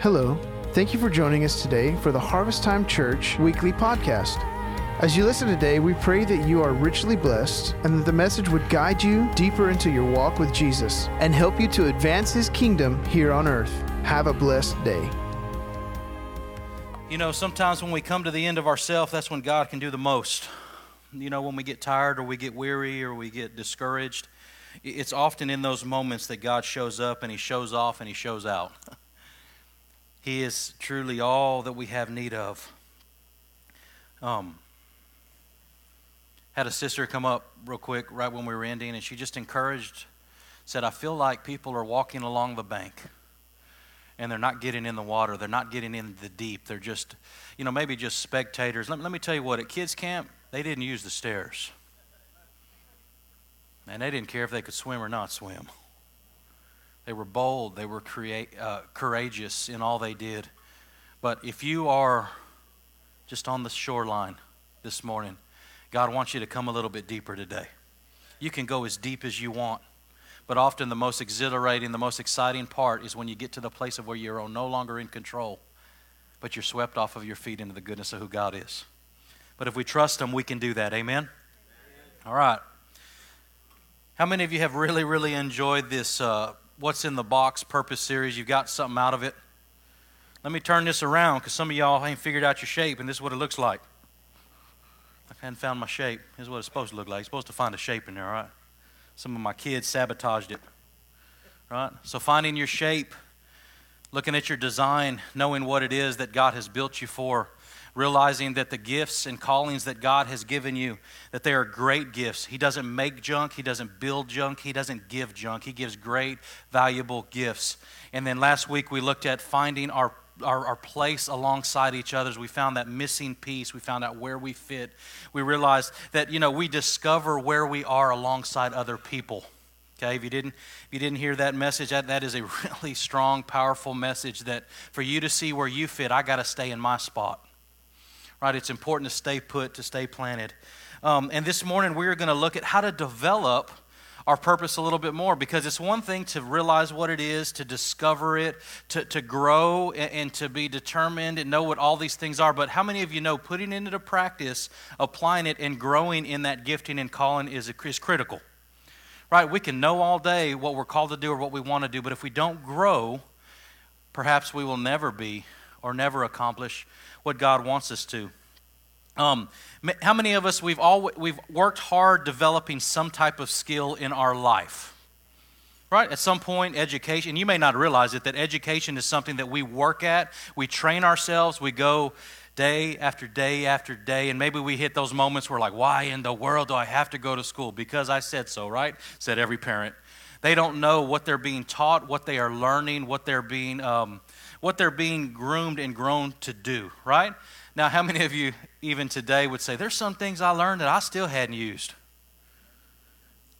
Hello. Thank you for joining us today for the Harvest Time Church weekly podcast. As you listen today, we pray that you are richly blessed and that the message would guide you deeper into your walk with Jesus and help you to advance his kingdom here on earth. Have a blessed day. You know, sometimes when we come to the end of ourselves, that's when God can do the most. You know, when we get tired or we get weary or we get discouraged, it's often in those moments that God shows up and He shows off and He shows out. He is truly all that we have need of. Um, had a sister come up real quick right when we were ending, and she just encouraged, said, I feel like people are walking along the bank and they're not getting in the water. They're not getting in the deep. They're just, you know, maybe just spectators. Let, let me tell you what, at kids' camp, they didn't use the stairs. And they didn't care if they could swim or not swim. They were bold, they were create, uh, courageous in all they did. But if you are just on the shoreline this morning, God wants you to come a little bit deeper today. You can go as deep as you want. But often the most exhilarating, the most exciting part is when you get to the place of where you're no longer in control, but you're swept off of your feet into the goodness of who God is. But if we trust Him, we can do that. Amen? All right. How many of you have really, really enjoyed this uh, What's in the Box Purpose series? You've got something out of it? Let me turn this around because some of y'all ain't figured out your shape, and this is what it looks like. I hadn't found my shape. Here's what it's supposed to look like. You're supposed to find a shape in there, right? Some of my kids sabotaged it, right? So finding your shape, looking at your design, knowing what it is that God has built you for, realizing that the gifts and callings that God has given you, that they are great gifts. He doesn't make junk, he doesn't build junk, he doesn't give junk. He gives great, valuable gifts. And then last week we looked at finding our our, our, place alongside each other's. We found that missing piece. We found out where we fit. We realized that, you know, we discover where we are alongside other people. Okay, if you didn't, if you didn't hear that message, that, that is a really strong, powerful message that for you to see where you fit, I got to stay in my spot right? It's important to stay put, to stay planted. Um, and this morning, we're going to look at how to develop our purpose a little bit more because it's one thing to realize what it is, to discover it, to, to grow and, and, to be determined and know what all these things are. But how many of you know putting it into practice, applying it, and growing in that gifting and calling is, is critical? Right? We can know all day what we're called to do or what we want to do, but if we don't grow, perhaps we will never be or never accomplish what God wants us to. Um, how many of us we've all we've worked hard developing some type of skill in our life? Right? At some point, education, you may not realize it, that education is something that we work at, we train ourselves, we go day after day after day, and maybe we hit those moments where, like, why in the world do I have to go to school? Because I said so, right? Said every parent. They don't know what they're being taught, what they are learning, what they're being um, what they're being groomed and grown to do, right? Now, how many of you, even today, would say, There's some things I learned that I still hadn't used?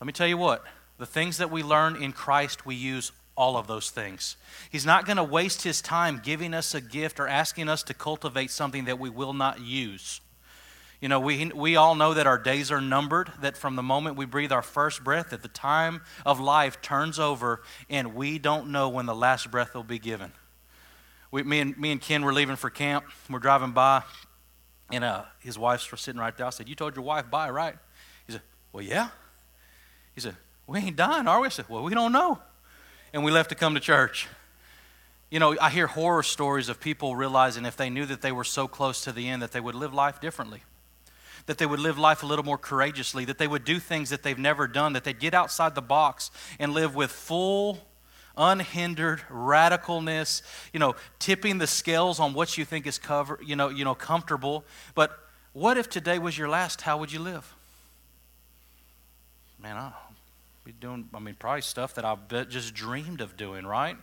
Let me tell you what, the things that we learn in Christ, we use all of those things. He's not going to waste his time giving us a gift or asking us to cultivate something that we will not use. You know, we, we all know that our days are numbered, that from the moment we breathe our first breath, that the time of life turns over, and we don't know when the last breath will be given we, me, and, me and Ken were leaving for camp. We're driving by, and uh, his wife's sitting right there. I said, You told your wife bye, right? He said, Well, yeah. He said, We ain't dying, are we? I said, Well, we don't know. And we left to come to church. You know, I hear horror stories of people realizing if they knew that they were so close to the end that they would live life differently, that they would live life a little more courageously, that they would do things that they've never done, that they'd get outside the box and live with full unhindered radicalness, you know, tipping the scales on what you think is cover, you know, you know, comfortable. But what if today was your last? How would you live? Man, I'll be doing, I mean, probably stuff that I've just dreamed of doing, right?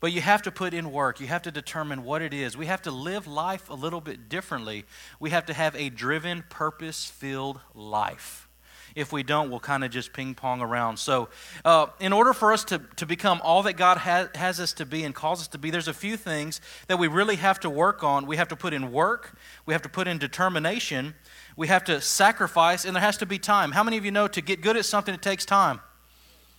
But you have to put in work. You have to determine what it is. We have to live life a little bit differently. We have to have a driven, purpose filled life. If we don't, we'll kind of just ping pong around. So, uh, in order for us to, to become all that God ha- has us to be and calls us to be, there's a few things that we really have to work on. We have to put in work, we have to put in determination, we have to sacrifice, and there has to be time. How many of you know to get good at something, it takes time?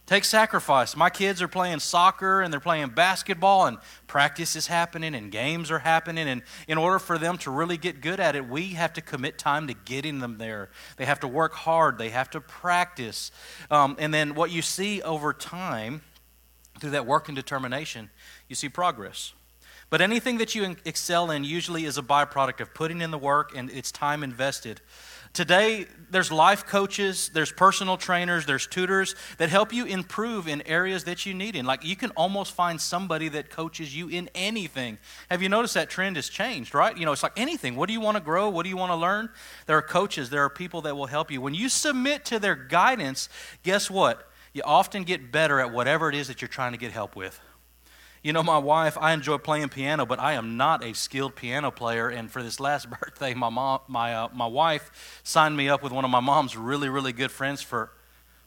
Take sacrifice. My kids are playing soccer and they're playing basketball, and practice is happening and games are happening. And in order for them to really get good at it, we have to commit time to getting them there. They have to work hard, they have to practice. Um, and then what you see over time through that work and determination, you see progress. But anything that you excel in usually is a byproduct of putting in the work and it's time invested. Today, there's life coaches, there's personal trainers, there's tutors that help you improve in areas that you need in. Like you can almost find somebody that coaches you in anything. Have you noticed that trend has changed, right? You know, it's like anything. What do you want to grow? What do you want to learn? There are coaches, there are people that will help you. When you submit to their guidance, guess what? You often get better at whatever it is that you're trying to get help with. You know, my wife, I enjoy playing piano, but I am not a skilled piano player. And for this last birthday, my, mom, my, uh, my wife signed me up with one of my mom's really, really good friends for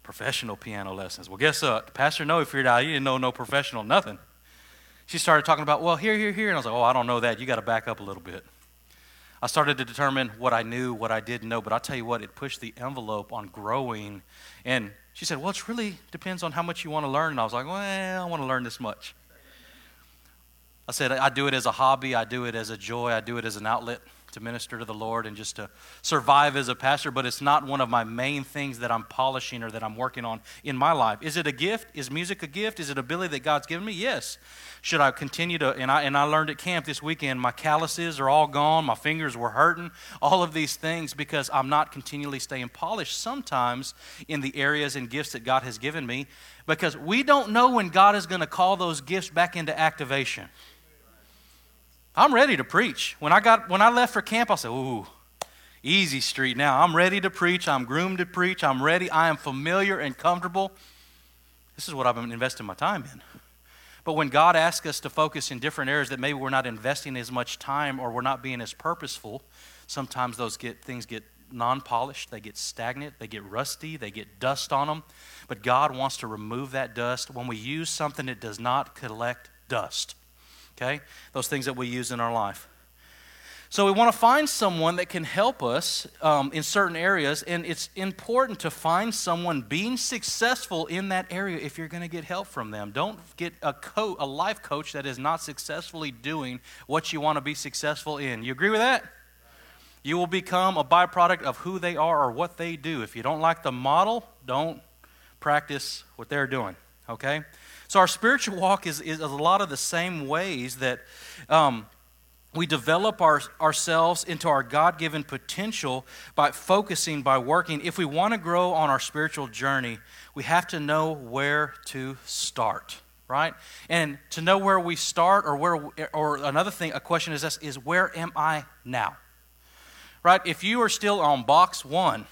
professional piano lessons. Well, guess what? Pastor Noe figured out you didn't know no professional nothing. She started talking about, well, here, here, here. And I was like, oh, I don't know that. You got to back up a little bit. I started to determine what I knew, what I didn't know. But I'll tell you what, it pushed the envelope on growing. And she said, well, it really depends on how much you want to learn. And I was like, well, I want to learn this much. I said, I do it as a hobby, I do it as a joy, I do it as an outlet to minister to the Lord and just to survive as a pastor, but it's not one of my main things that I'm polishing or that I'm working on in my life. Is it a gift? Is music a gift? Is it ability that God's given me? Yes. Should I continue to, and I, and I learned at camp this weekend, my calluses are all gone, my fingers were hurting, all of these things because I'm not continually staying polished sometimes in the areas and gifts that God has given me because we don't know when God is going to call those gifts back into activation. I'm ready to preach. When I got when I left for camp, I said, "Ooh, easy street now. I'm ready to preach. I'm groomed to preach. I'm ready. I am familiar and comfortable. This is what I've been investing my time in." But when God asks us to focus in different areas that maybe we're not investing as much time or we're not being as purposeful, sometimes those get things get non-polished, they get stagnant, they get rusty, they get dust on them. But God wants to remove that dust when we use something that does not collect dust okay? Those things that we use in our life. So we want to find someone that can help us um, in certain areas, and it's important to find someone being successful in that area if you're going to get help from them. Don't get a, co- a life coach that is not successfully doing what you want to be successful in. You agree with that? You will become a byproduct of who they are or what they do. If you don't like the model, don't practice what they're doing, okay? So our spiritual walk is, is a lot of the same ways that um, we develop our, ourselves into our God given potential by focusing, by working. If we want to grow on our spiritual journey, we have to know where to start, right? And to know where we start, or where, or another thing, a question is this: is where am I now? Right? If you are still on box one,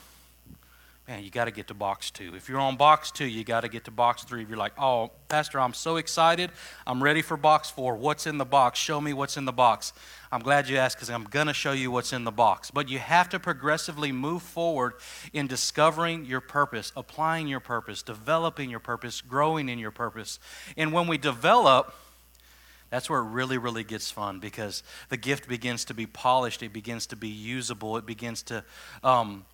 man, you got to get to box two. If you're on box two, you got to get to box three. If you're like, oh, Pastor, I'm so excited. I'm ready for box four. What's in the box? Show me what's in the box. I'm glad you asked because I'm going to show you what's in the box. But you have to progressively move forward in discovering your purpose, applying your purpose, developing your purpose, growing in your purpose. And when we develop, that's where it really, really gets fun because the gift begins to be polished, it begins to be usable, it begins to um,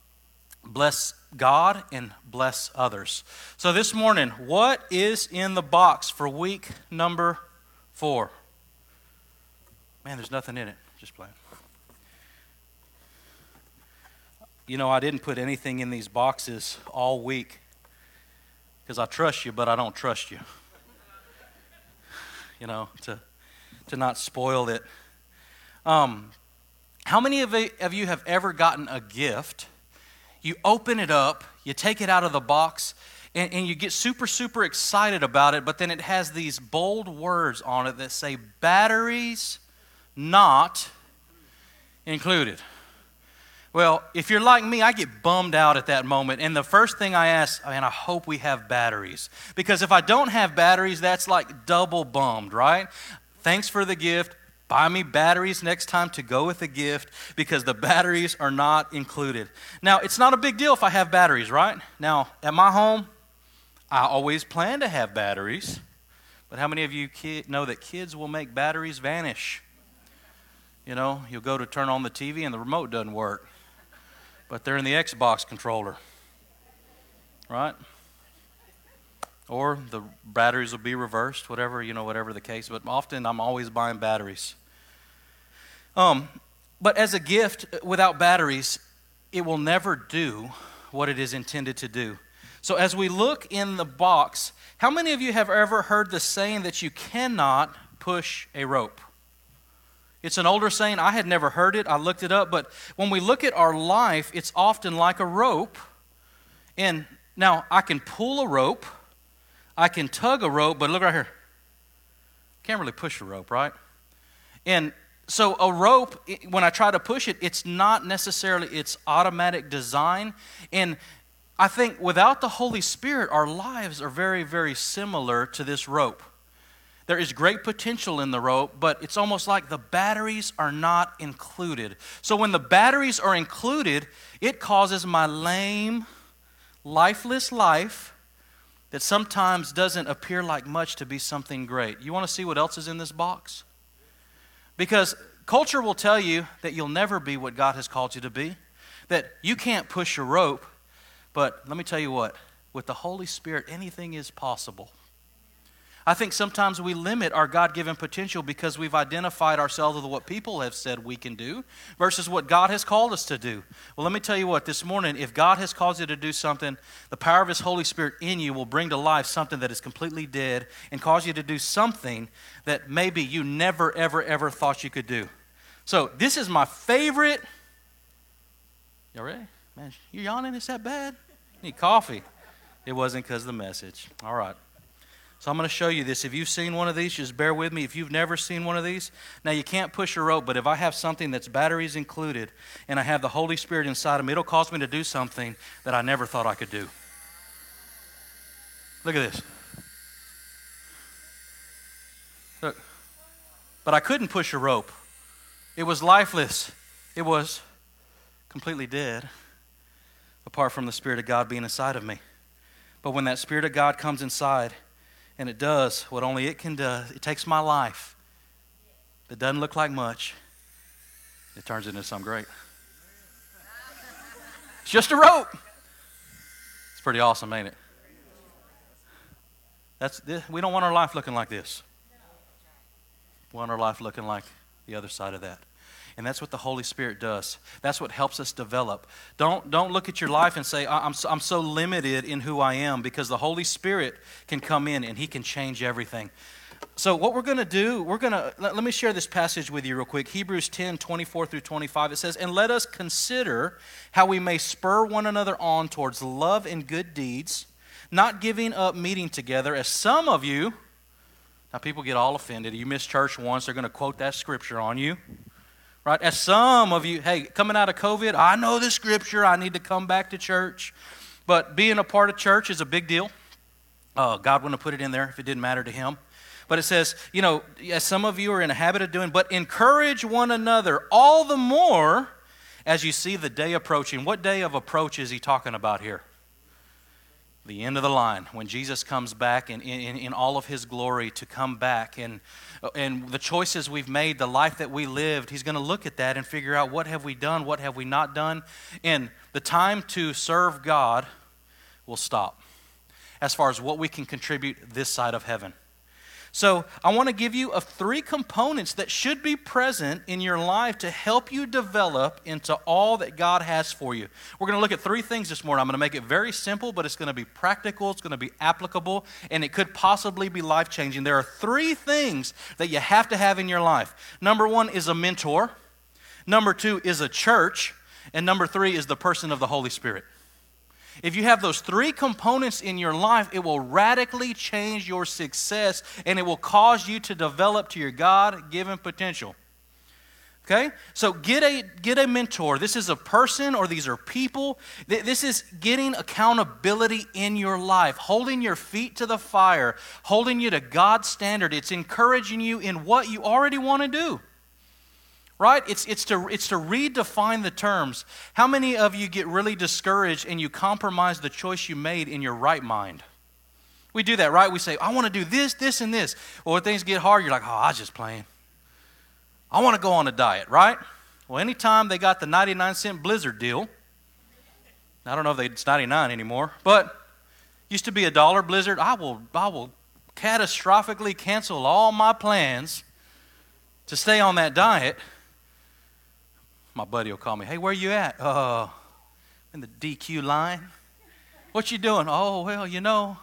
bless God and bless others. So, this morning, what is in the box for week number four? Man, there's nothing in it. Just playing. You know, I didn't put anything in these boxes all week because I trust you, but I don't trust you. You know, to, to not spoil it. Um, how many of you have ever gotten a gift? You open it up, you take it out of the box, and, and, you get super, super excited about it, but then it has these bold words on it that say batteries not included. Well, if you're like me, I get bummed out at that moment. And the first thing I ask, man, I hope we have batteries. Because if I don't have batteries, that's like double bummed, right? Thanks for the gift. Buy me batteries next time to go with the gift because the batteries are not included. Now, it's not a big deal if I have batteries, right? Now, at my home, I always plan to have batteries. But how many of you know that kids will make batteries vanish? You know, you'll go to turn on the TV and the remote doesn't work, but they're in the Xbox controller, right? Or the batteries will be reversed, whatever, you know, whatever the case. But often I'm always buying batteries. Um, but as a gift without batteries, it will never do what it is intended to do. So as we look in the box, how many of you have ever heard the saying that you cannot push a rope? It's an older saying. I had never heard it. I looked it up. But when we look at our life, it's often like a rope. And now I can pull a rope, I can tug a rope, but look right here. Can't really push a rope, right? And so a rope, when I try to push it, it's not necessarily its automatic design. And I think without the Holy Spirit, our lives are very, very similar to this rope. There is great potential in the rope, but it's almost like the batteries are not included. So when the batteries are included, it causes my lame, lifeless life that sometimes doesn't appear like much to be something great. You want to see what else is in this box? Because culture will tell you that you'll never be what God has called you to be, that you can't push a rope, but let me tell you what, with the Holy Spirit, anything is possible. I think sometimes we limit our God given potential because we've identified ourselves with what people have said we can do versus what God has called us to do. Well, let me tell you what, this morning, if God has called you to do something, the power of His Holy Spirit in you will bring to life something that is completely dead and cause you to do something that maybe you never, ever, ever thought you could do. So, this is my favorite. Y'all ready? Man, you yawning? Is that bad? Need coffee. It wasn't because of the message. All right. So I'm going to show you this. If you've seen one of these, just bear with me. If you've never seen one of these, now you can't push a rope, but if I have something that's batteries included and I have the Holy Spirit inside of me, it'll cause me to do something that I never thought I could do. Look at this. Look. But I couldn't push a rope. It was lifeless. It was completely dead apart from the Spirit of God being inside of me. But when that Spirit of God comes inside, and it does what only it can do. It takes my life that doesn't look like much, it turns into something great. It's just a rope. It's pretty awesome, ain't it? That's we don't want our life looking like this. We want our life looking like the other side of that. And that's what the Holy Spirit does. That's what helps us develop. Don't, don't look at your life and say, I'm so, I'm so limited in who I am, because the Holy Spirit can come in and He can change everything. So, what we're going to do, we're going to, let, let, me share this passage with you real quick. Hebrews 10 24 through 25. It says, And let us consider how we may spur one another on towards love and good deeds, not giving up meeting together, as some of you, now people get all offended. You miss church once, they're going to quote that scripture on you right? As some of you, hey, coming out of COVID, I know the scripture, I need to come back to church. But being a part of church is a big deal. Uh, God wouldn't have put it in there if it didn't matter to Him. But it says, you know, as some of you are in a habit of doing, but encourage one another all the more as you see the day approaching. What day of approach is He talking about here? The end of the line when jesus comes back in, in, in, all of his glory to come back. And, and the choices we've made the life that we lived he's going to look at that and figure out what have we done what have we not done. And the time to serve god will stop as far as what we can contribute this side of heaven so, I want to give you of three components that should be present in your life to help you develop into all that God has for you. We're going to look at three things this morning. I'm going to make it very simple, but it's going to be practical, it's going to be applicable, and it could possibly be life changing. There are three things that you have to have in your life. Number one is a mentor, number two is a church, and number three is the person of the Holy Spirit. If you have those three components in your life, it will radically change your success and it will cause you to develop to your God given potential. Okay? So get a, get a mentor. This is a person or these are people. This is getting accountability in your life, holding your feet to the fire, holding you to God's standard. It's encouraging you in what you already want to do right? It's, it's, to, it's to redefine the terms. How many of you get really discouraged and you compromise the choice you made in your right mind? We do that, right? We say, I want to do this, this, and this. Well, when things get hard, you're like, oh, I was just playing. I want to go on a diet, right? Well, anytime they got the 99 cent Blizzard deal, I don't know if it's 99 anymore, but Used to be a dollar blizzard. I will, I will catastrophically cancel all my plans to stay on that diet. My buddy will call me, hey, where you at? Uh, in the DQ line. What you doing? Oh, well, you know,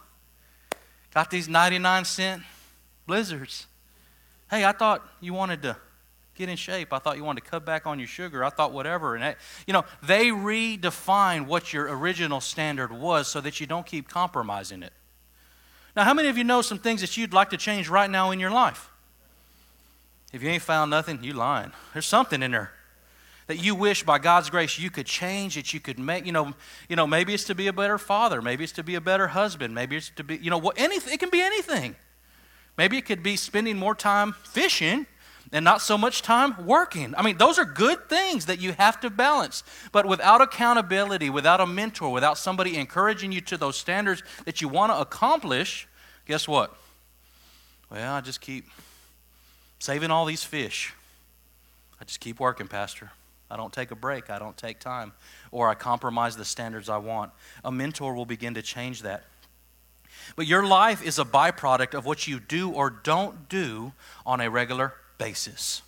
got these 99 cent blizzards. Hey, I thought you wanted to get in shape. I thought you wanted to cut back on your sugar. I thought whatever. And, you know, they redefine what your original standard was so that you don't keep compromising it. Now, how many of you know some things that you'd like to change right now in your life? If you ain't found nothing, you lying. There's something in there that you wish by God's grace you could change, that you could make, you know, you know, maybe it's to be a better father, maybe it's to be a better husband, maybe it's to be, you know, what anything it can be anything. Maybe it could be spending more time fishing and not so much time working. I mean, those are good things that you have to balance. But without accountability, without a mentor, without somebody encouraging you to those standards that you want to accomplish, guess what? Well, I just keep saving all these fish. I just keep working, Pastor. I don't take a break. I don't take time. Or I compromise the standards I want. A mentor will begin to change that. But your life is a byproduct of what you do or don't do on a regular basis.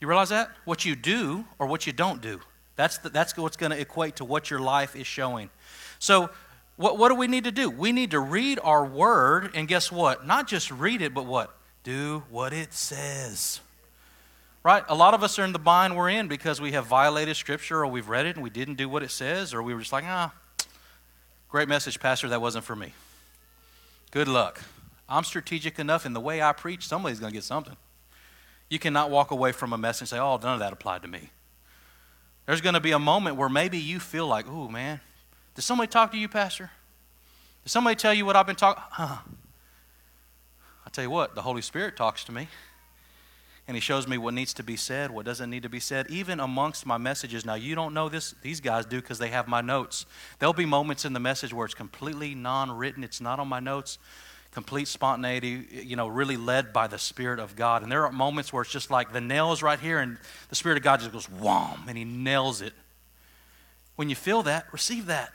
You realize that? What you do or what you don't do. That's, the, that's what's going to equate to what your life is showing. So, what, what do we need to do? We need to read our word, and guess what? Not just read it, but what? Do what it says. Right? A lot of us are in the bind we're in because we have violated Scripture or we've read it and we didn't do what it says, or we were just like, ah, great message, Pastor, that wasn't for me. Good luck. I'm strategic enough in the way I preach, somebody's going to get something. You cannot walk away from a message and say, oh, none of that applied to me. There's going to be a moment where maybe you feel like, oh, man, did somebody talk to you, Pastor? Did somebody tell you what I've been talking? Huh. I tell you what, the Holy Spirit talks to me. And he shows me what needs to be said, what doesn't need to be said, even amongst my messages. Now, you don't know this, these guys do because they have my notes. There'll be moments in the message where it's completely non written, it's not on my notes complete spontaneity, you know, really led by the Spirit of God. And there are moments where it's just like the nail is right here, and the Spirit of God just goes wham, and He nails it. When you feel that, receive that.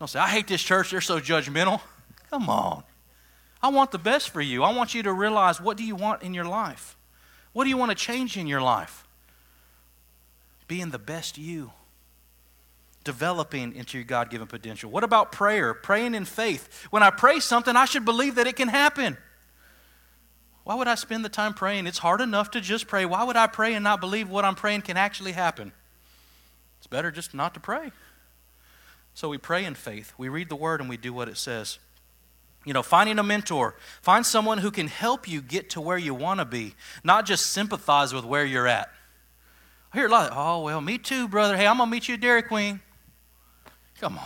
Don't say, I hate this church, they're so judgmental. Come on. I want the best for you. I want you to realize what do you want in your life? What do you want to change in your life? Being the best you developing into your God given potential? What about prayer? Praying in faith. When I pray something, I should believe that it can happen. Why would I spend the time praying? It's hard enough to just pray. Why would I pray and not believe what I'm praying can actually happen? It's better just not to pray. So we pray in faith. We read the word and we do what it says. You know, finding a mentor, find someone who can help you get to where you want to be, not just sympathize with where you're at. I hear a lot of, oh, well, me too, brother. Hey, I'm going to meet you at Dairy Queen. Come on.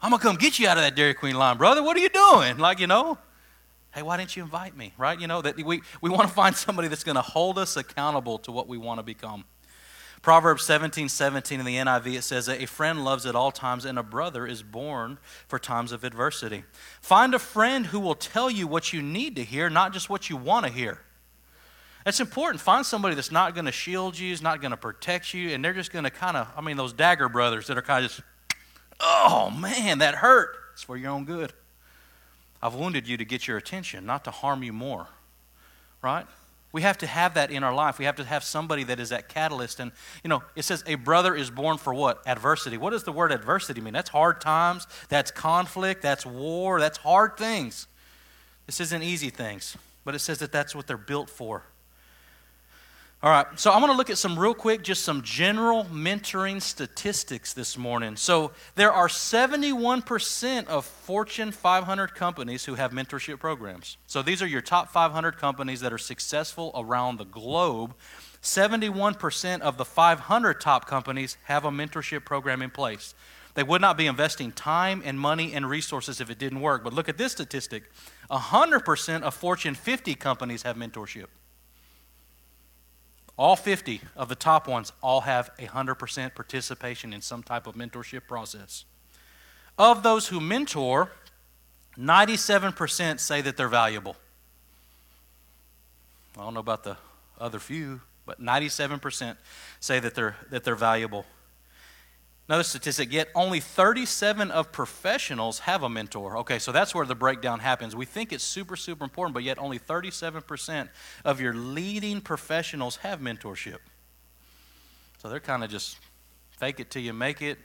I'm going to come get you out of that Dairy Queen line, brother. What are you doing? Like, you know, hey, why didn't you invite me? Right? You know, that we, we want to find somebody that's going to hold us accountable to what we want to become. Proverbs 17 17 in the NIV, it says, that A friend loves at all times, and a brother is born for times of adversity. Find a friend who will tell you what you need to hear, not just what you want to hear. It's important. Find somebody that's not going to shield you, is not going to protect you, and they're just going to kind of, I mean, those dagger brothers that are kind of just Oh, man, that hurt. It's for your own good. I've wounded you to get your attention, not to harm you more. Right? We have to have that in our life. We have to have somebody that is that catalyst. And, you know, it says a brother is born for what? Adversity. What does the word adversity mean? That's hard times, that's conflict, that's war, that's hard things. This isn't easy things, but it says that that's what they're built for. All right, so I want to look at some real quick, just some general mentoring statistics this morning. So there are 71% of Fortune 500 companies who have mentorship programs. So these are your top 500 companies that are successful around the globe. 71% of the 500 top companies have a mentorship program in place. They would not be investing time and money and resources if it didn't work. But look at this statistic 100% of Fortune 50 companies have mentorship. All 50 of the top ones all have 100% participation in some type of mentorship process. Of those who mentor, 97% say that they're valuable. I don't know about the other few, but 97% say that they're, that they're valuable. Another statistic, yet only 37 of professionals have a mentor. Okay, so that's where the breakdown happens. We think it's super, super important, but yet only 37% of your leading professionals have mentorship. So they're kind of just fake it till you make it,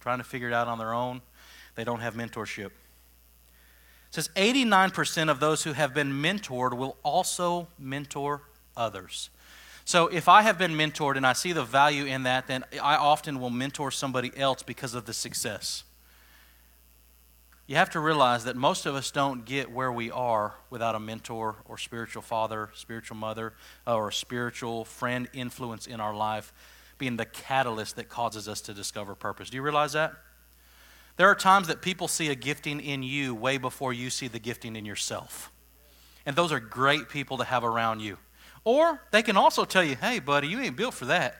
trying to figure it out on their own. They don't have mentorship. It says 89% of those who have been mentored will also mentor others. So if I have been mentored and I see the value in that, then I often will mentor somebody else because of the success. You have to realize that most of us don't get where we are without a mentor or spiritual father, spiritual mother, uh, or a spiritual friend influence in our life being the catalyst that causes us to discover purpose. Do you realize that? There are times that people see a gifting in you way before you see the gifting in yourself. And those are great people to have around you. Or they can also tell you, hey, buddy, you ain't built for that.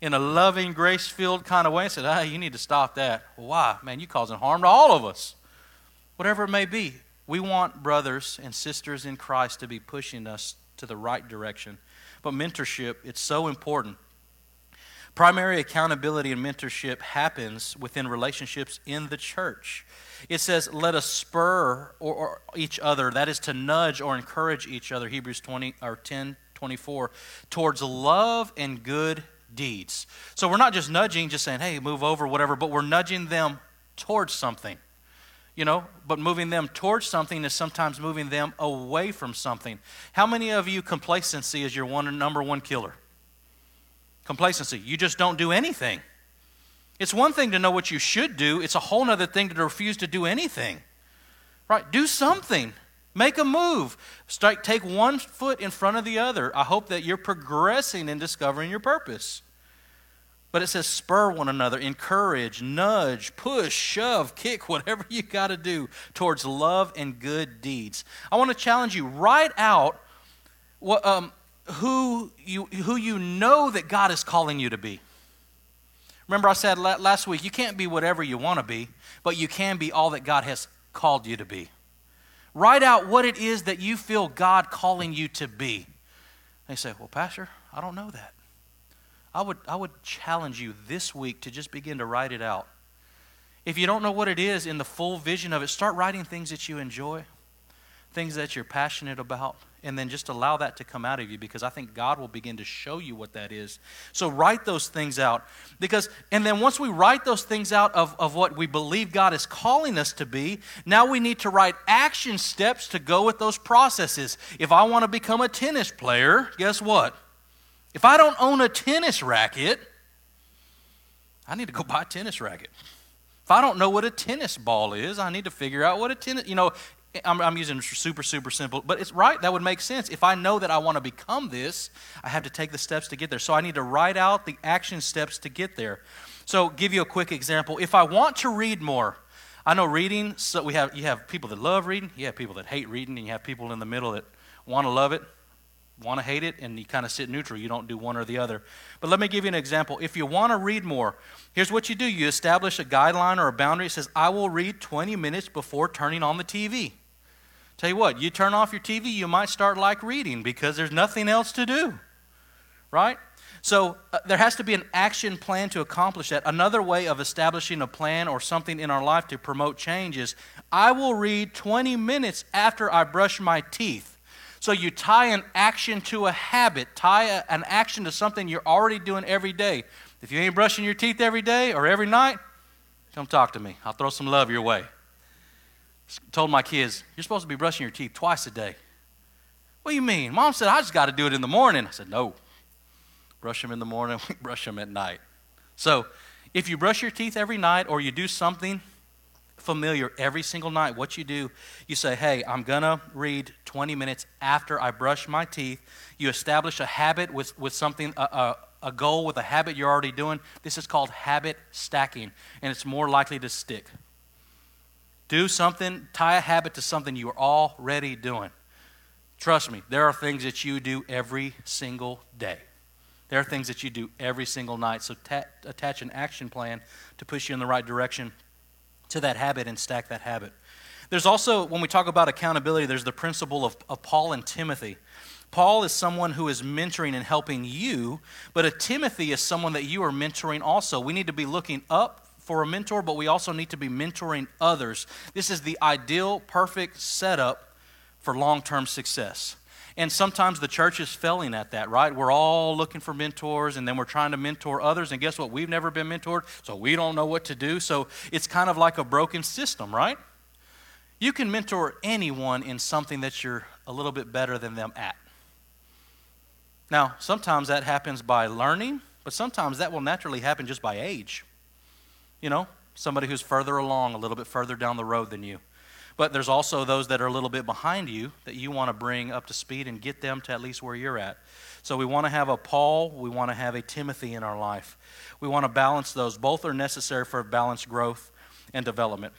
In a loving, grace filled kind of way, and said, hey, you need to stop that. Well, why? Man, you're causing harm to all of us. Whatever it may be, we want brothers and sisters in Christ to be pushing us to the right direction. But mentorship, it's so important. Primary accountability and mentorship happens within relationships in the church. It says, let us spur or, or each other, that is to nudge or encourage each other, Hebrews 20 or 10 24, towards love and good deeds. So we're not just nudging, just saying, hey, move over, whatever, but we're nudging them towards something. You know, but moving them towards something is sometimes moving them away from something. How many of you complacency is your one number one killer? Complacency. You just don't do anything. It's one thing to know what you should do, it's a whole other thing to refuse to do anything. Right? Do something. Make a move. Start, take one foot in front of the other. I hope that you're progressing in discovering your purpose. But it says spur one another, encourage, nudge, push, shove, kick, whatever you got to do towards love and good deeds. I want to challenge you write out what, um, who, you, who you know that God is calling you to be. Remember, I said last week, you can't be whatever you want to be, but you can be all that God has called you to be. Write out what it is that you feel God calling you to be. They say, Well, Pastor, I don't know that. I would, I would challenge you this week to just begin to write it out. If you don't know what it is in the full vision of it, start writing things that you enjoy, things that you're passionate about and then just allow that to come out of you because I think God will begin to show you what that is. So write those things out because, and then once we write those things out of, of what we believe God is calling us to be, now we need to write action steps to go with those processes. If I want to become a tennis player, guess what? If I don't own a tennis racket, I need to go buy a tennis racket. If I don't know what a tennis ball is, I need to figure out what a tennis, you know, I'm, I'm, using super, super simple, but it's right. That would make sense. If I know that I want to become this, I have to take the steps to get there. So I need to write out the action steps to get there. So, give you a quick example. If I want to read more, I know reading. So we have you have people that love reading, you have people that hate reading, and you have people in the middle that want to love it, want to hate it, and you kind of sit neutral. You don't do one or the other. But let me give you an example. If you want to read more, here's what you do: you establish a guideline or a boundary. It says, "I will read 20 minutes before turning on the TV." Tell you what, you turn off your TV, you might start like reading because there's nothing else to do. Right? So uh, there has to be an action plan to accomplish that. Another way of establishing a plan or something in our life to promote change is I will read 20 minutes after I brush my teeth. So you tie an action to a habit, tie a, an action to something you're already doing every day. If you ain't brushing your teeth every day or every night, come talk to me. I'll throw some love your way told my kids, You're supposed to be brushing your teeth twice a day. What do you mean? Mom said, I just got to do it in the morning. I said, No. Brush them in the morning, brush them at night. So if you brush your teeth every night or you do something familiar every single night, what you do, you say, Hey, I'm going to read 20 minutes after I brush my teeth. You establish a habit with, with something, a, a, a goal with a habit you're already doing. This is called habit stacking, and it's more likely to stick. Do something, tie a habit to something you are already doing. Trust me, there are things that you do every single day. There are things that you do every single night. So ta- attach an action plan to push you in the right direction to that habit and stack that habit. There's also, when we talk about accountability, there's the principle of, of Paul and Timothy. Paul is someone who is mentoring and helping you, but a Timothy is someone that you are mentoring also. We need to be looking up for a mentor, but we also need to be mentoring others. This is the ideal, perfect setup for long term success. And sometimes the church is failing at that, right? We're all looking for mentors and then we're trying to mentor others. And guess what? We've never been mentored, so we don't know what to do. So it's kind of like a broken system, right? You can mentor anyone in something that you're a little bit better than them at. Now, sometimes that happens by learning, but sometimes that will naturally happen just by age. You know, somebody who's further along, a little bit further down the road than you. But there's also those that are a little bit behind you that you want to bring up to speed and get them to at least where you're at. So we want to have a Paul, we want to have a Timothy in our life. We want to balance those. Both are necessary for balanced growth and development.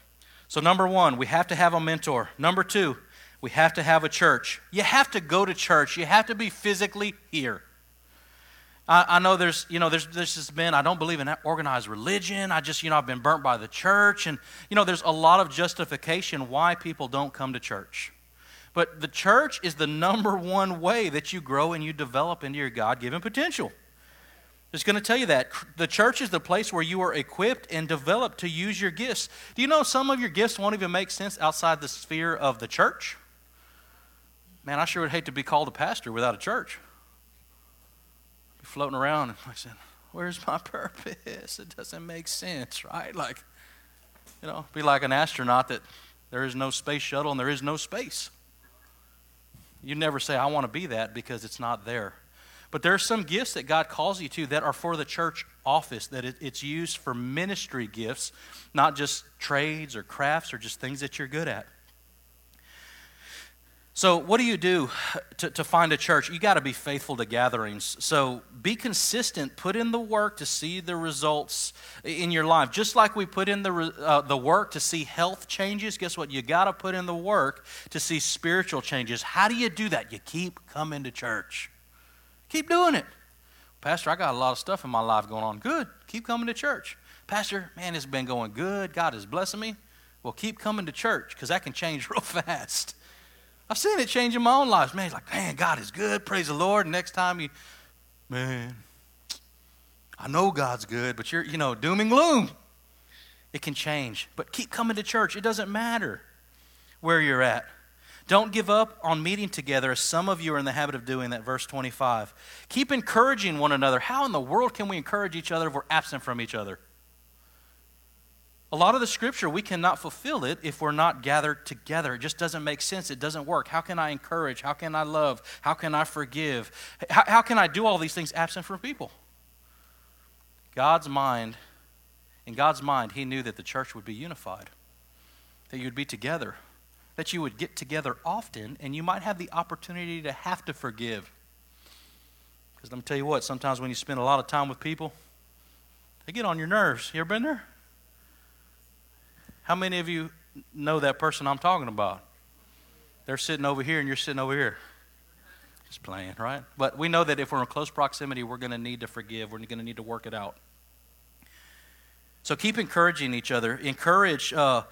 So, number one, we have to have a mentor. Number two, we have to have a church. You have to go to church. You have to be physically here. I, I know there's, you know, there's, there's just been, I don't believe in organized religion. I just, you know, I've been burnt by the church. And, you know, there's a lot of justification why people don't come to church. But the church is the number one way that you grow and you develop into your God given potential. Just going to tell you that. The church is the place where you are equipped and developed to use your gifts. Do you know some of your gifts won't even make sense outside the sphere of the church? Man, I sure would hate to be called a pastor without a church. Floating around and I said, Where's my purpose? It doesn't make sense, right? Like, you know, be like an astronaut that there is no space shuttle and there is no space. You never say, I want to be that because it's not there. But there are some gifts that God calls you to that are for the church office, that it, it's used for ministry gifts, not just trades or crafts or just things that you're good at. So, what do you do to, to find a church? You got to be faithful to gatherings. So, be consistent. Put in the work to see the results in your life. Just like we put in the, uh, the work to see health changes, guess what? You got to put in the work to see spiritual changes. How do you do that? You keep coming to church. Keep doing it. Pastor, I got a lot of stuff in my life going on. Good. Keep coming to church. Pastor, man, it's been going good. God is blessing me. Well, keep coming to church because that can change real fast. I've seen it change in my own life. Man, it's like, man, God is good. Praise the Lord. Next time you, man, I know God's good, but you're, you know, doom and gloom. It can change. But keep coming to church. It doesn't matter where you're at. Don't give up on meeting together, as some of you are in the habit of doing that. Verse 25. Keep encouraging one another. How in the world can we encourage each other if we're absent from each other? A lot of the scripture, we cannot fulfill it if we're not gathered together. It just doesn't make sense. It doesn't work. How can I encourage? How can I love? How can I forgive? How, how can I do all these things absent from people? God's mind, in God's mind, He knew that the church would be unified, that you'd be together, that you would get together often, and you might have the opportunity to have to forgive. Because let me tell you what, sometimes when you spend a lot of time with people, they get on your nerves. You ever been there? How many of you know that person I'm talking about? They're sitting over here and you're sitting over here. Just playing, right? But we know that if we're in close proximity, we're going to need to forgive. We're going to need to work it out. So keep encouraging each other. Encourage uh,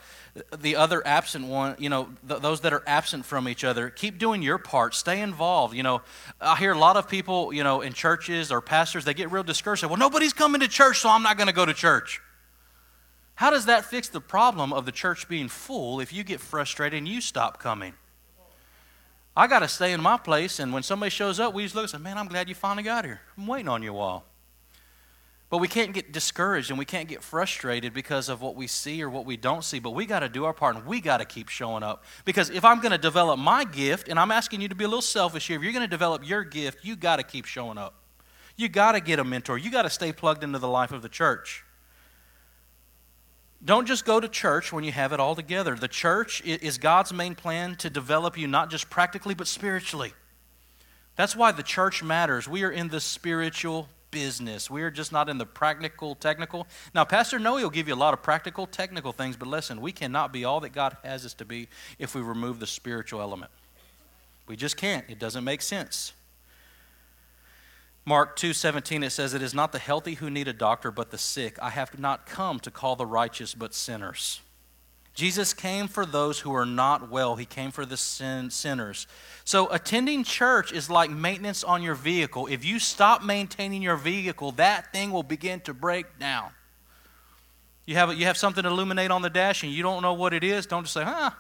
the other absent one, you know, th- those that are absent from each other. Keep doing your part. Stay involved. You know, I hear a lot of people, you know, in churches or pastors, they get real discouraged. Well, nobody's coming to church, so I'm not going to go to church. How does that fix the problem of the church being full if you get frustrated and you stop coming? I got to stay in my place, and when somebody shows up, we just look and say, Man, I'm glad you finally got here. I'm waiting on you a while. But we can't get discouraged and we can't get frustrated because of what we see or what we don't see. But we got to do our part and we got to keep showing up. Because if I'm going to develop my gift, and I'm asking you to be a little selfish here, if you're going to develop your gift, you got to keep showing up. You got to get a mentor. You got to stay plugged into the life of the church. Don't just go to church when you have it all together. The church is God's main plan to develop you not just practically, but spiritually. That's why the church matters. We are in the spiritual business. We are just not in the practical, technical. Now, Pastor Noe will give you a lot of practical, technical things, but listen, we cannot be all that God has us to be if we remove the spiritual element. We just can't. It doesn't make sense. Mark 2:17 it says it is not the healthy who need a doctor but the sick. I have not come to call the righteous but sinners. Jesus came for those who are not well. He came for the sin, sinners. So attending church is like maintenance on your vehicle. If you stop maintaining your vehicle, that thing will begin to break down. You have, you have something to illuminate on the dash and you don't know what it is, don't just say, huh,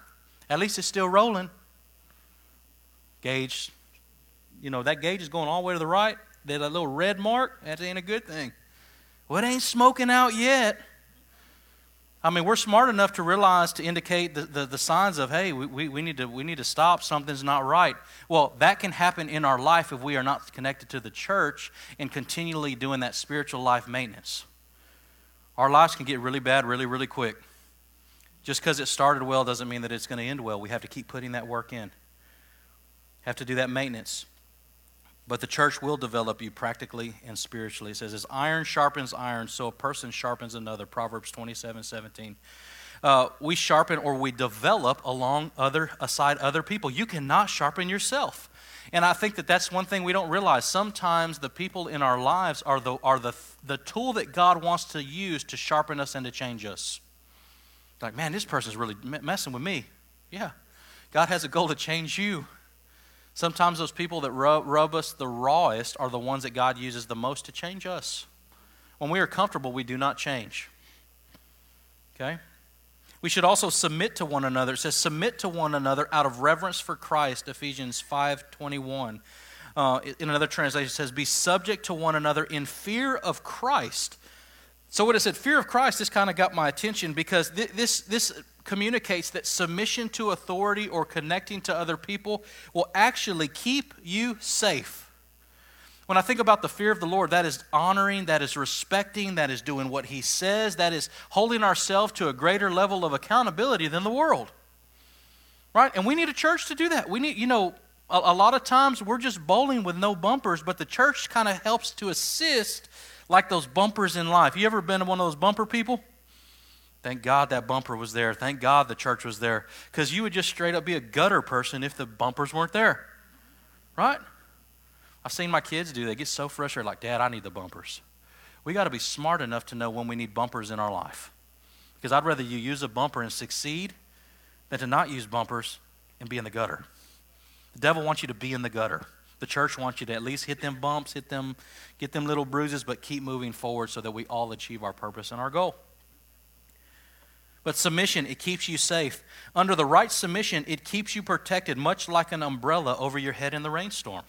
at least it's still rolling. Gauge, you know, that gauge is going all the way to the right. That little red mark, that ain't a good thing. Well, it ain't smoking out yet. I mean, we're smart enough to realize to indicate the, the, the, signs of, hey, we, we, need to, we need to stop, something's not right. Well, that can happen in our life if we are not connected to the church and continually doing that spiritual life maintenance. Our lives can get really bad really, really quick. Just because it started well doesn't mean that it's going to end well. We have to keep putting that work in, have to do that maintenance. But the church will develop you practically and spiritually. It says, as iron sharpens iron, so a person sharpens another. Proverbs 27 17. Uh, we sharpen or we develop along other aside other people. You cannot sharpen yourself. And I think that that's one thing we don't realize. Sometimes the people in our lives are the, are the, the tool that God wants to use to sharpen us and to change us. Like, man, this person's really messing with me. Yeah. God has a goal to change you. Sometimes those people that rub, rub us the rawest are the ones that God uses the most to change us. When we are comfortable, we do not change. Okay? We should also submit to one another. It says, submit to one another out of reverence for Christ, Ephesians 5.21. Uh, in another translation, it says, be subject to one another in fear of Christ. So what it said fear of Christ, this kind of got my attention because th- this, this communicates that submission to authority or connecting to other people will actually keep you safe. When I think about the fear of the Lord, that is honoring, that is respecting, that is doing what He says, that is holding ourselves to a greater level of accountability than the world. Right? And we need a church to do that. We need, you know, a, a lot of times we're just bowling with no bumpers, but the church kind of helps to assist like those bumpers in life. You ever been one of those bumper people? Thank God that bumper was there. Thank God the church was there. Because you would just straight up be a gutter person if the bumpers weren't there. Right? I've seen my kids do. They get so frustrated, like, Dad, I need the bumpers. We got to be smart enough to know when we need bumpers in our life. Because I'd rather you use a bumper and succeed than to not use bumpers and be in the gutter. The devil wants you to be in the gutter. The church wants you to at least hit them bumps, hit them, get them little bruises, but keep moving forward so that we all achieve our purpose and our goal. But submission, it keeps you safe. Under the right submission, it keeps you protected, much like an umbrella over your head in the rainstorm.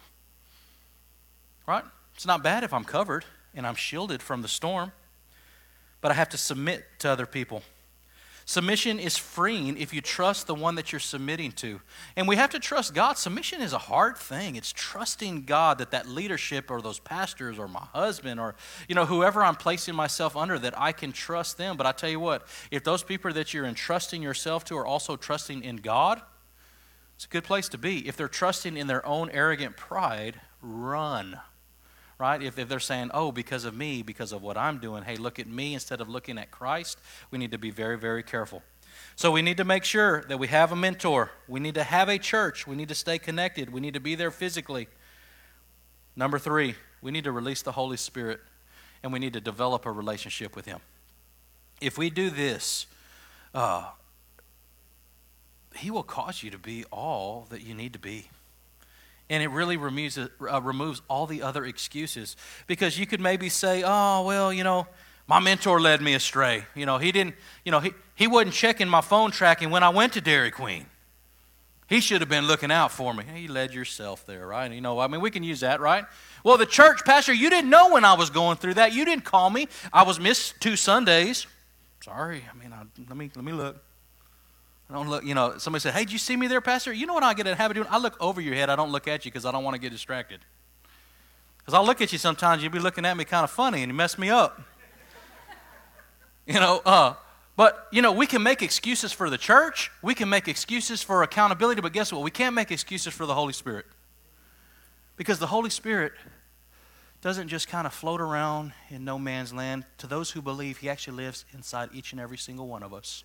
Right? It's not bad if I'm covered and I'm shielded from the storm, but I have to submit to other people. Submission is freeing if you trust the one that you're submitting to. And we have to trust God. Submission is a hard thing. It's trusting God that that leadership or those pastors or my husband or you know whoever I'm placing myself under that I can trust them. But I tell you what, if those people that you're entrusting yourself to are also trusting in God, it's a good place to be. If they're trusting in their own arrogant pride, run right? If, if they're saying, oh, because of me, because of what I'm doing, hey, look at me instead of looking at Christ, we need to be very, very careful. So we need to make sure that we have a mentor. We need to have a church. We need to stay connected. We need to be there physically. Number three, we need to release the Holy Spirit and we need to develop a relationship with Him. If we do this, uh, He will cause you to be all that you need to be. And it really removes, uh, removes all the other excuses. Because you could maybe say, oh, well, you know, my mentor led me astray. You know, he didn't, you know, he, he wasn't checking my phone tracking when I went to Dairy Queen. He should have been looking out for me. He led yourself there, right? You know, I mean, we can use that, right? Well, the church pastor, you didn't know when I was going through that. You didn't call me. I was missed two Sundays. Sorry. I mean, I, let me let me look. I don't look, you know, somebody said, Hey, did you see me there, Pastor? You know what I get a habit doing? I look over your head. I don't look at you because I don't want to get distracted. Because I'll look at you sometimes, you'll be looking at me kind of funny and you mess me up. you know, uh, but, you know, we can make excuses for the church, we can make excuses for accountability, but guess what? We can't make excuses for the Holy Spirit. Because the Holy Spirit doesn't just kind of float around in no man's land. To those who believe, He actually lives inside each and every single one of us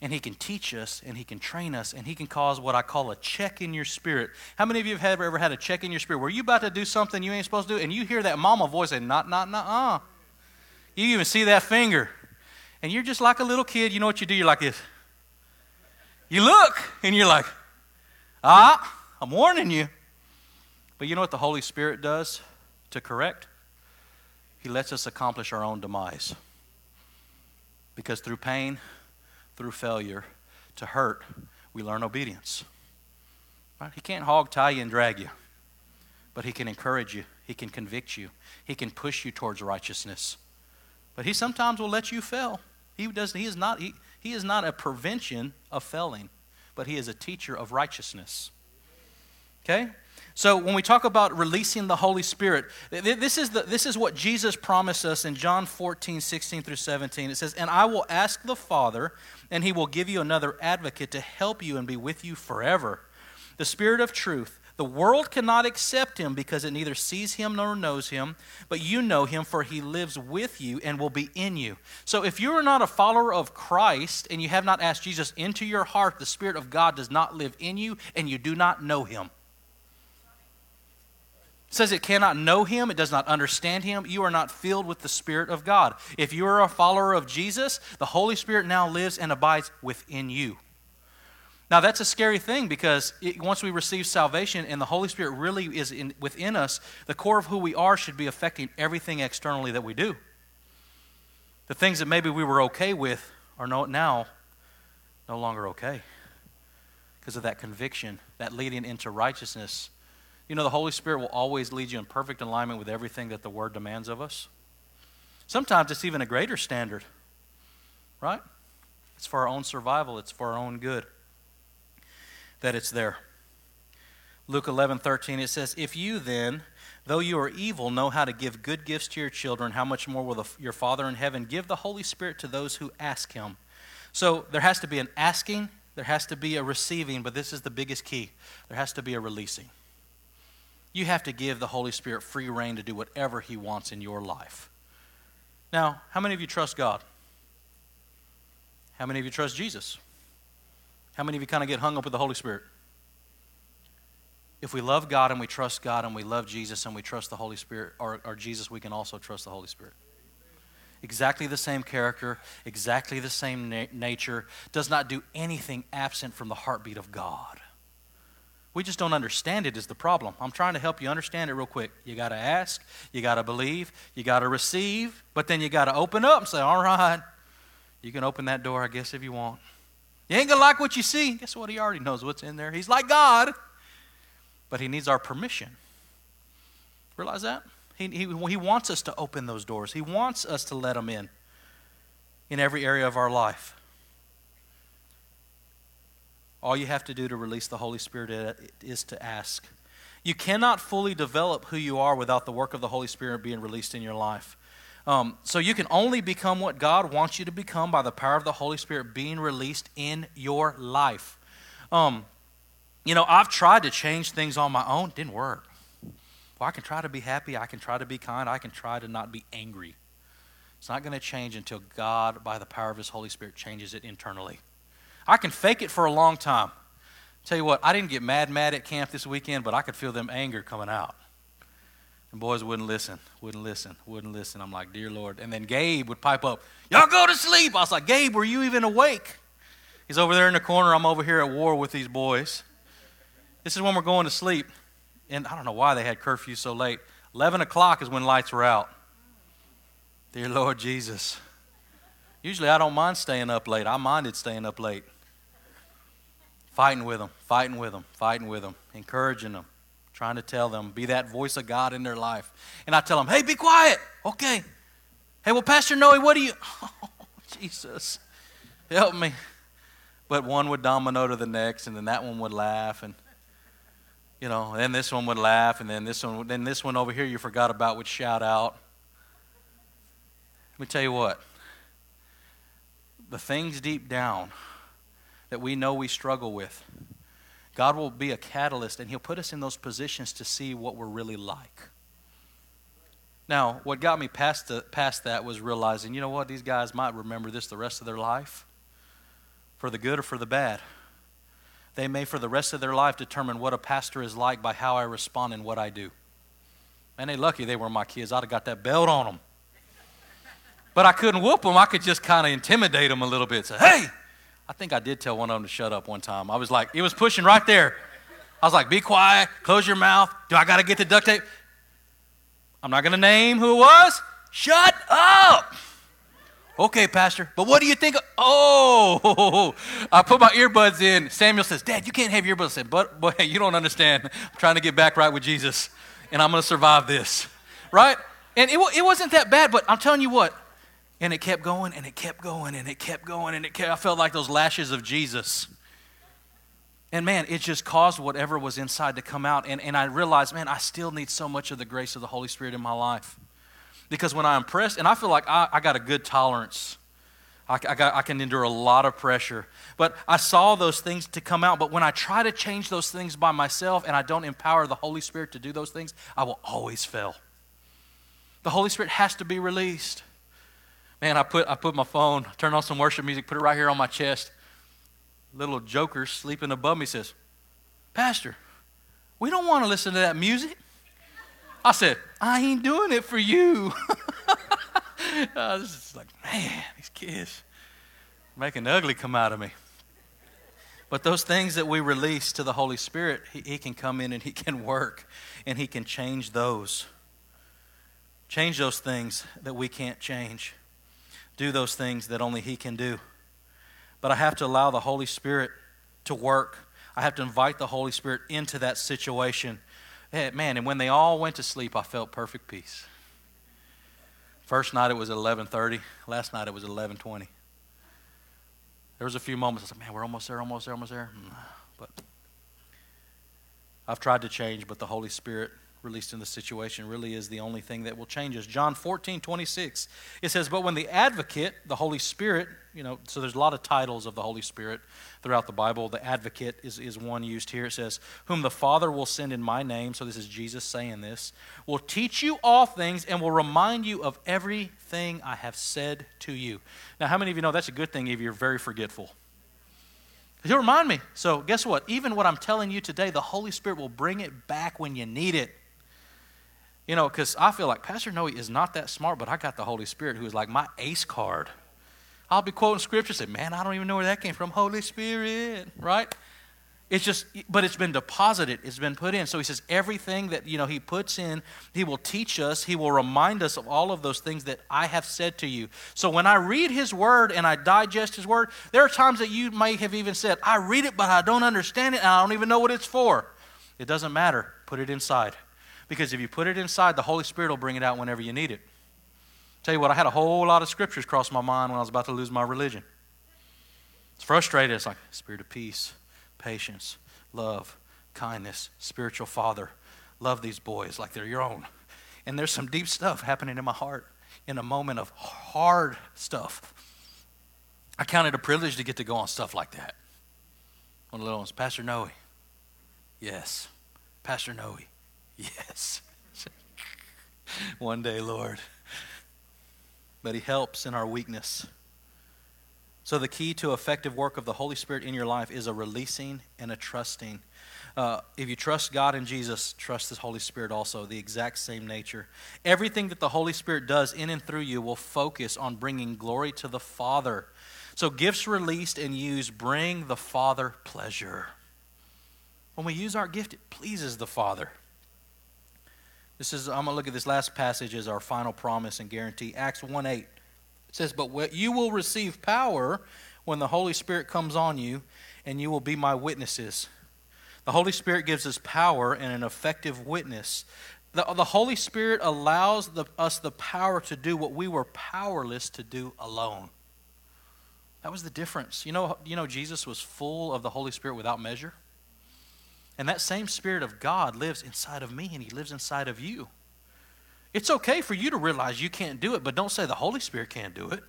and he can teach us and he can train us and he can cause what I call a check in your spirit. How many of you have ever had a check in your spirit where you about to do something you ain't supposed to do and you hear that mama voice say, not, not, not, uh. You even see that finger. And you're just like a little kid. You know what you do? You're like this. You look, and you're like, ah, I'm warning you. But you know what the Holy Spirit does to correct? He lets us accomplish our own demise. Because through pain, through failure, to hurt, we learn obedience. Right? He can't hog tie you and drag you, but he can encourage you, he can convict you, he can push you towards righteousness. But he sometimes will let you fail. He, does, he, is not, he, he is not a prevention of failing, but he is a teacher of righteousness. Okay? So when we talk about releasing the Holy Spirit, this is, the, this is what Jesus promised us in John 14, 16 through 17. It says, And I will ask the Father, and he will give you another advocate to help you and be with you forever. The Spirit of truth. The world cannot accept him because it neither sees him nor knows him, but you know him, for he lives with you and will be in you. So if you are not a follower of Christ and you have not asked Jesus into your heart, the Spirit of God does not live in you and you do not know him. It says it cannot know him, it does not understand him. You are not filled with the Spirit of God. If you are a follower of Jesus, the Holy Spirit now lives and abides within you. Now, that's a scary thing because it, once we receive salvation and the Holy Spirit really is in, within us, the core of who we are should be affecting everything externally that we do. The things that maybe we were okay with are no, now no longer okay because of that conviction, that leading into righteousness you know, the Holy Spirit will always lead you in perfect alignment with everything that the Word demands of us. Sometimes it's even a greater standard, right? It's for our own survival, it's for our own good that it's there. Luke 11, 13, it says, If you then, though you are evil, know how to give good gifts to your children, how much more will the, your Father in heaven give the Holy Spirit to those who ask Him? So there has to be an asking, there has to be a receiving, but this is the biggest key there has to be a releasing. You have to give the Holy Spirit free rein to do whatever He wants in your life. Now, how many of you trust God? How many of you trust Jesus? How many of you kind of get hung up with the Holy Spirit? If we love God and we trust God and we love Jesus and we trust the Holy Spirit or, or Jesus, we can also trust the Holy Spirit. Exactly the same character, exactly the same na- nature, does not do anything absent from the heartbeat of God. We just don't understand it, is the problem. I'm trying to help you understand it real quick. You got to ask, you got to believe, you got to receive, but then you got to open up and say, all right, you can open that door, I guess, if you want. You ain't going to like what you see. Guess what? He already knows what's in there. He's like God, but he needs our permission. Realize that? He, he, he wants us to open those doors, he wants us to let him in in every area of our life. All you have to do to release the Holy Spirit is to ask. You cannot fully develop who you are without the work of the Holy Spirit being released in your life. Um, so you can only become what God wants you to become by the power of the Holy Spirit being released in your life. Um, you know, I've tried to change things on my own, didn't work. Well, I can try to be happy, I can try to be kind, I can try to not be angry. It's not going to change until God, by the power of His Holy Spirit, changes it internally. I can fake it for a long time. Tell you what, I didn't get mad, mad at camp this weekend, but I could feel them anger coming out. And boys wouldn't listen, wouldn't listen, wouldn't listen. I'm like, dear Lord. And then Gabe would pipe up, y'all go to sleep. I was like, Gabe, were you even awake? He's over there in the corner. I'm over here at war with these boys. This is when we're going to sleep. And I don't know why they had curfew so late. 11 o'clock is when lights were out. Dear Lord Jesus. Usually I don't mind staying up late. I minded staying up late fighting with them, fighting with them, fighting with them, encouraging them, trying to tell them, be that voice of God in their life. And I tell them, hey, be quiet. Okay. Hey, well, Pastor Noe, what do you. Oh, Jesus, help me. But one would domino to the next, and then that one would laugh, and you know, then this one would laugh, and then this one, then this one over here you forgot about would shout out. Let me tell you what. The things deep down that we know we struggle with. God will be a catalyst and He'll put us in those positions to see what we're really like. Now, what got me past, the, past that was realizing, you know what, these guys might remember this the rest of their life, for the good or for the bad. They may, for the rest of their life, determine what a pastor is like by how I respond and what I do. Man, they lucky they were my kids. I'd have got that belt on them. But I couldn't whoop them. I could just kind of intimidate them a little bit. Say, hey, I think I did tell one of them to shut up one time. I was like, it was pushing right there. I was like, be quiet, close your mouth. Do I got to get the duct tape? I'm not going to name who it was. Shut up. Okay, Pastor, but what do you think? Oh, I put my earbuds in. Samuel says, Dad, you can't have earbuds. I said, but boy, you don't understand. I'm trying to get back right with Jesus, and I'm going to survive this. Right? And it, it wasn't that bad, but I'm telling you what, and it kept going, and it kept going, and it kept going, and it kept, I felt like those lashes of Jesus. And man, it just caused whatever was inside to come out. And, and I realized, man, I still need so much of the grace of the Holy Spirit in my life. Because when I'm pressed, and I feel like I, I got a good tolerance. I, I, got, I can endure a lot of pressure. But I saw those things to come out. But when I try to change those things by myself and I don't empower the Holy Spirit to do those things, I will always fail. The Holy Spirit has to be released. Man, I put, I put my phone, turned on some worship music, put it right here on my chest. Little joker sleeping above me says, Pastor, we don't want to listen to that music. I said, I ain't doing it for you. I was just like, man, these kids making ugly come out of me. But those things that we release to the Holy Spirit, he, he, can come in and He can work and He can change those. Change those things that we can't change. Do those things that only He can do. But I have to allow the Holy Spirit to work. I have to invite the Holy Spirit into that situation Hey, man, and when they all went to sleep, I felt perfect peace. First night it was 11:30. Last night it was 11:20. There was a few moments I said, "Man, we're almost there, almost there, almost there." Mm, but I've tried to change, but the Holy Spirit released in the situation really is the only thing that will change us. John 14, 26, it says, But when the advocate, the Holy Spirit, you know, so there's a lot of titles of the Holy Spirit throughout the Bible. The advocate is, is one used here. It says, Whom the Father will send in my name, so this is Jesus saying this, will teach you all things and will remind you of everything I have said to you. Now, how many of you know that's a good thing if you're very forgetful? He'll remind me. So, guess what? Even what I'm telling you today, the Holy Spirit will bring it back when you need it. You know, because I feel like Pastor Noe is not that smart, but I got the Holy Spirit who is like my ace card. I'll be quoting scripture, and say, man, I don't even know where that came from. Holy Spirit, right? It's just, but it's been deposited, it's been put in. So he says, everything that, you know, he puts in, he will teach us, he will remind us of all of those things that I have said to you. So when I read his word and I digest his word, there are times that you may have even said, I read it, but I don't understand it, and I don't even know what it's for. It doesn't matter. Put it inside. Because if you put it inside, the Holy Spirit will bring it out whenever you need it. Tell you what, I had a whole lot of scriptures cross my mind when I was about to lose my religion. It's frustrating. It's like spirit of peace, patience, love, kindness, spiritual father. Love these boys like they're your own. And there's some deep stuff happening in my heart in a moment of hard stuff. I count it a privilege to get to go on stuff like that. One of the little ones, Pastor Noe. Yes. Pastor Noe. Yes. One day, Lord. But He helps in our weakness. So, the key to effective work of the Holy Spirit in your life is a releasing and a trusting. Uh, if you trust God and Jesus, trust the Holy Spirit also, the exact same nature. Everything that the Holy Spirit does in and through you will focus on bringing glory to the Father. So, gifts released and used bring the Father pleasure. When we use our gift, it pleases the Father. This is, I'm going to look at this last passage as our final promise and guarantee. Acts 1 8. It says, But you will receive power when the Holy Spirit comes on you, and you will be my witnesses. The Holy Spirit gives us power and an effective witness. The, the Holy Spirit allows the, us the power to do what we were powerless to do alone. That was the difference. You know, you know, Jesus was full of the Holy Spirit without measure. And that same Spirit of God lives inside of me and He lives inside of you. It's okay for you to realize you can't do it, but don't say the Holy Spirit can't do it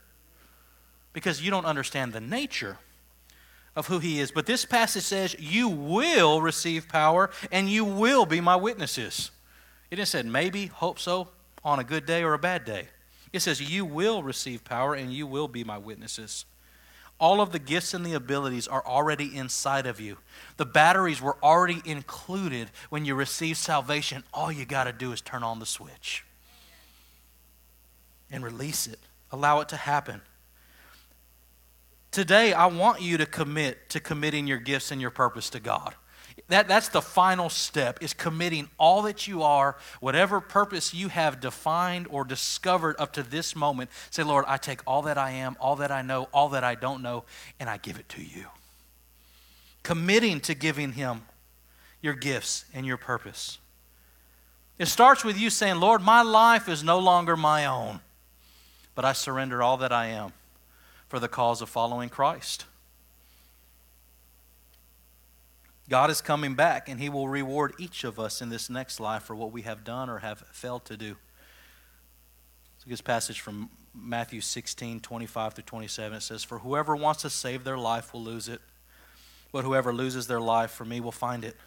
because you don't understand the nature of who He is. But this passage says, You will receive power and you will be my witnesses. It didn't say maybe, hope so, on a good day or a bad day. It says, You will receive power and you will be my witnesses. All of the gifts and the abilities are already inside of you. The batteries were already included when you receive salvation. All you got to do is turn on the switch and release it. Allow it to happen. Today, I want you to commit to committing your gifts and your purpose to God. That, that's the final step, is committing all that you are, whatever purpose you have defined or discovered up to this moment. Say, Lord, I take all that I am, all that I know, all that I don't know, and I give it to you. Committing to giving Him your gifts and your purpose. It starts with you saying, Lord, my life is no longer my own, but I surrender all that I am for the cause of following Christ. God is coming back, and He will reward each of us in this next life for what we have done or have failed to do. It's a good passage from Matthew 16, 25 through 27. It says, For whoever wants to save their life will lose it, but whoever loses their life for me will find it.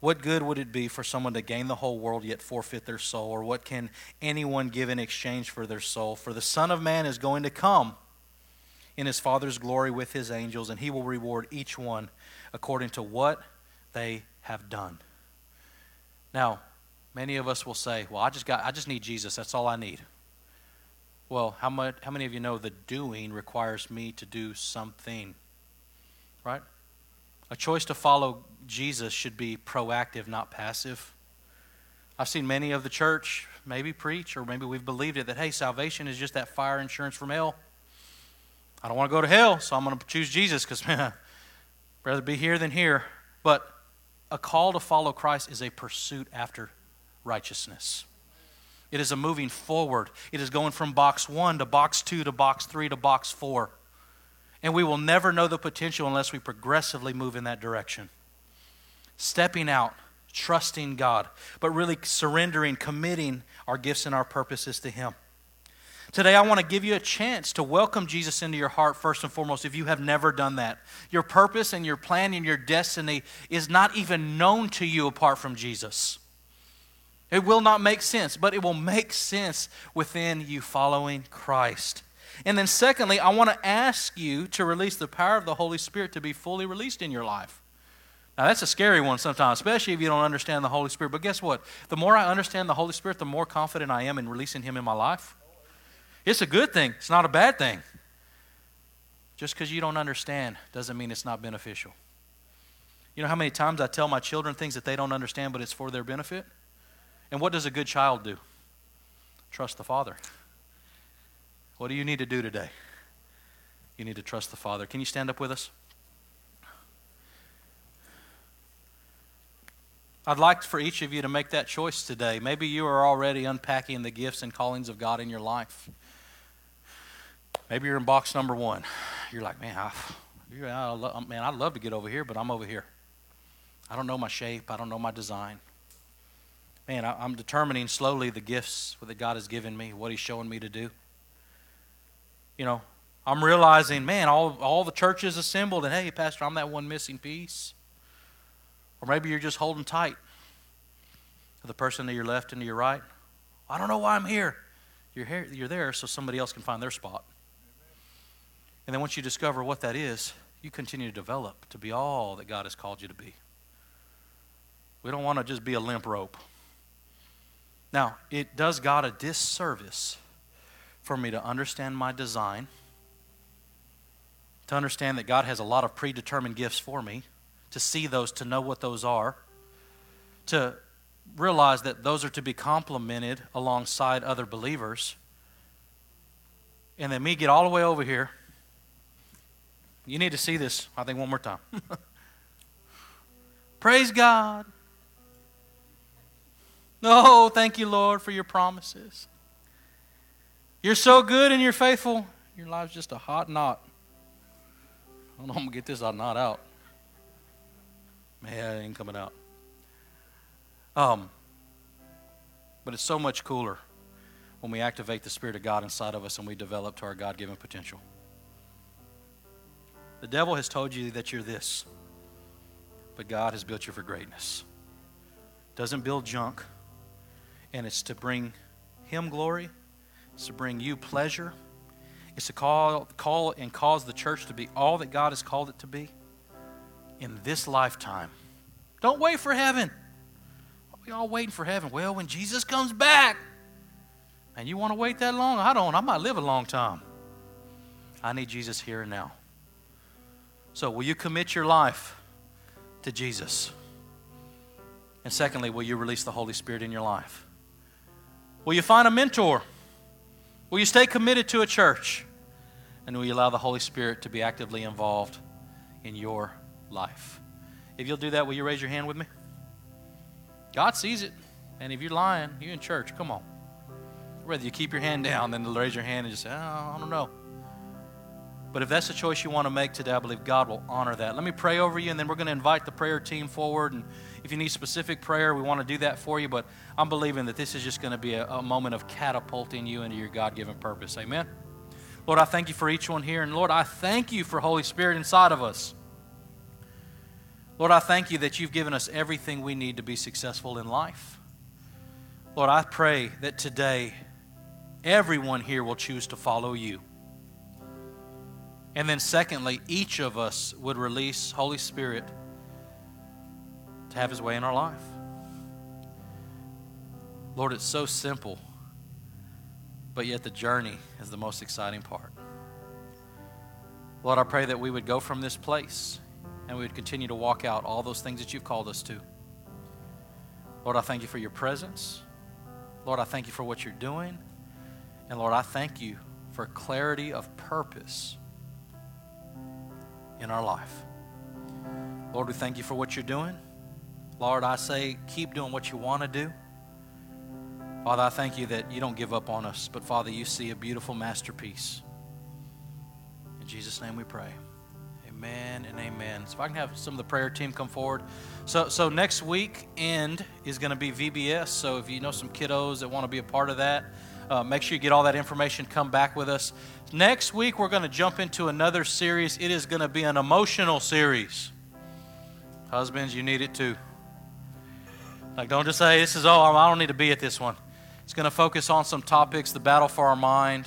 What good would it be for someone to gain the whole world yet forfeit their soul? Or what can anyone give in exchange for their soul? For the Son of Man is going to come in his Father's glory with his angels, and he will reward each one according to what they have done. Now, many of us will say, "Well, I just got I just need Jesus. That's all I need." Well, how much how many of you know the doing requires me to do something? Right? A choice to follow Jesus should be proactive, not passive. I've seen many of the church maybe preach, or maybe we've believed it, that, hey, salvation is just that fire insurance from hell. I don't want to go to hell, so I'm going to choose Jesus because rather be here than here. But a call to follow Christ is a pursuit after righteousness. It is a moving forward. It is going from box one to box two to box three to box four. And we will never know the potential unless we progressively move in that direction. Stepping out, trusting God, but really surrendering, committing our gifts and our purposes to Him. Today, I want to give you a chance to welcome Jesus into your heart first and foremost if you have never done that. Your purpose and your plan and your destiny is not even known to you apart from Jesus. It will not make sense, but it will make sense within you following Christ. And then, secondly, I want to ask you to release the power of the Holy Spirit to be fully released in your life. Now, that's a scary one sometimes, especially if you don't understand the Holy Spirit. But guess what? The more I understand the Holy Spirit, the more confident I am in releasing Him in my life. It's a good thing, it's not a bad thing. Just because you don't understand doesn't mean it's not beneficial. You know how many times I tell my children things that they don't understand, but it's for their benefit? And what does a good child do? Trust the Father. What do you need to do today? You need to trust the Father. Can you stand up with us? I'd like for each of you to make that choice today. Maybe you are already unpacking the gifts and callings of God in your life. Maybe you're in box number one. You're like, man, I, I love, man, I'd love to get over here, but I'm over here. I don't know my shape. I don't know my design. Man, I, I'm determining slowly the gifts that God has given me, what He's showing me to do. You know, I'm realizing, man, all, all the churches assembled, and hey, Pastor, I'm that one missing piece. Or maybe you're just holding tight to the person to your left and to your right. I don't know why I'm here. You're, here, you're there so somebody else can find their spot. And then once you discover what that is, you continue to develop to be all that God has called you to be. We don't want to just be a limp rope. Now, it does God a disservice for me to understand my design, to understand that God has a lot of predetermined gifts for me, to see those, to know what those are, to realize that those are to be complemented alongside other believers, and then me get all the way over here you need to see this, I think, one more time. Praise God. Oh, thank you, Lord, for your promises. You're so good and you're faithful. Your life's just a hot knot. I don't know I'm going to get this hot knot out. Man, it ain't coming out. Um, but it's so much cooler when we activate the Spirit of God inside of us and we develop to our God given potential. The devil has told you that you're this, but God has built you for greatness. Doesn't build junk, and it's to bring Him glory, it's to bring you pleasure, it's to call, call and cause the church to be all that God has called it to be in this lifetime. Don't wait for heaven. Are We all waiting for heaven. Well, when Jesus comes back, And you want to wait that long? I don't. I might live a long time. I need Jesus here and now. So, will you commit your life to Jesus? And secondly, will you release the Holy Spirit in your life? Will you find a mentor? Will you stay committed to a church? And will you allow the Holy Spirit to be actively involved in your life? If you'll do that, will you raise your hand with me? God sees it. And if you're lying, you're in church, come on. Whether you keep your hand down, then raise your hand and just say, oh, I don't know. But if that's the choice you want to make today, I believe God will honor that. Let me pray over you, and then we're going to invite the prayer team forward. And if you need specific prayer, we want to do that for you. But I'm believing that this is just going to be a, a moment of catapulting you into your God given purpose. Amen. Lord, I thank you for each one here. And Lord, I thank you for Holy Spirit inside of us. Lord, I thank you that you've given us everything we need to be successful in life. Lord, I pray that today everyone here will choose to follow you. And then, secondly, each of us would release Holy Spirit to have his way in our life. Lord, it's so simple, but yet the journey is the most exciting part. Lord, I pray that we would go from this place and we would continue to walk out all those things that you've called us to. Lord, I thank you for your presence. Lord, I thank you for what you're doing. And Lord, I thank you for clarity of purpose in our life. Lord, we thank you for what you're doing. Lord, I say, keep doing what you want to do. Father, I thank you that you don't give up on us, but Father, you see a beautiful masterpiece. In Jesus' name we pray. Amen and amen. So if I can have some of the prayer team come forward. So so next week end is going to be VBS. So if you know some kiddos that want to be a part of that, uh, make sure you get all that information. Come back with us. Next week, we're going to jump into another series. It is going to be an emotional series. Husbands, you need it too. Like, don't just say, this is all, I don't need to be at this one. It's going to focus on some topics the battle for our mind,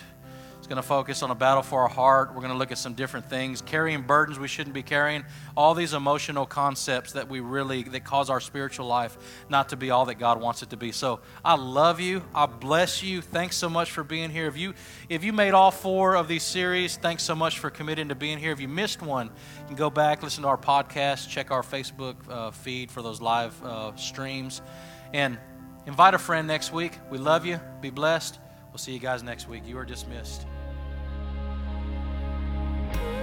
going to focus on a battle for our heart. We're going to look at some different things, carrying burdens we shouldn't be carrying. All these emotional concepts that we really that cause our spiritual life not to be all that God wants it to be. So I love you. I bless you. Thanks so much for being here. If you if you made all four of these series, thanks so much for committing to being here. If you missed one, you can go back, listen to our podcast, check our Facebook uh, feed for those live uh, streams, and invite a friend next week. We love you. Be blessed. We'll see you guys next week. You are dismissed.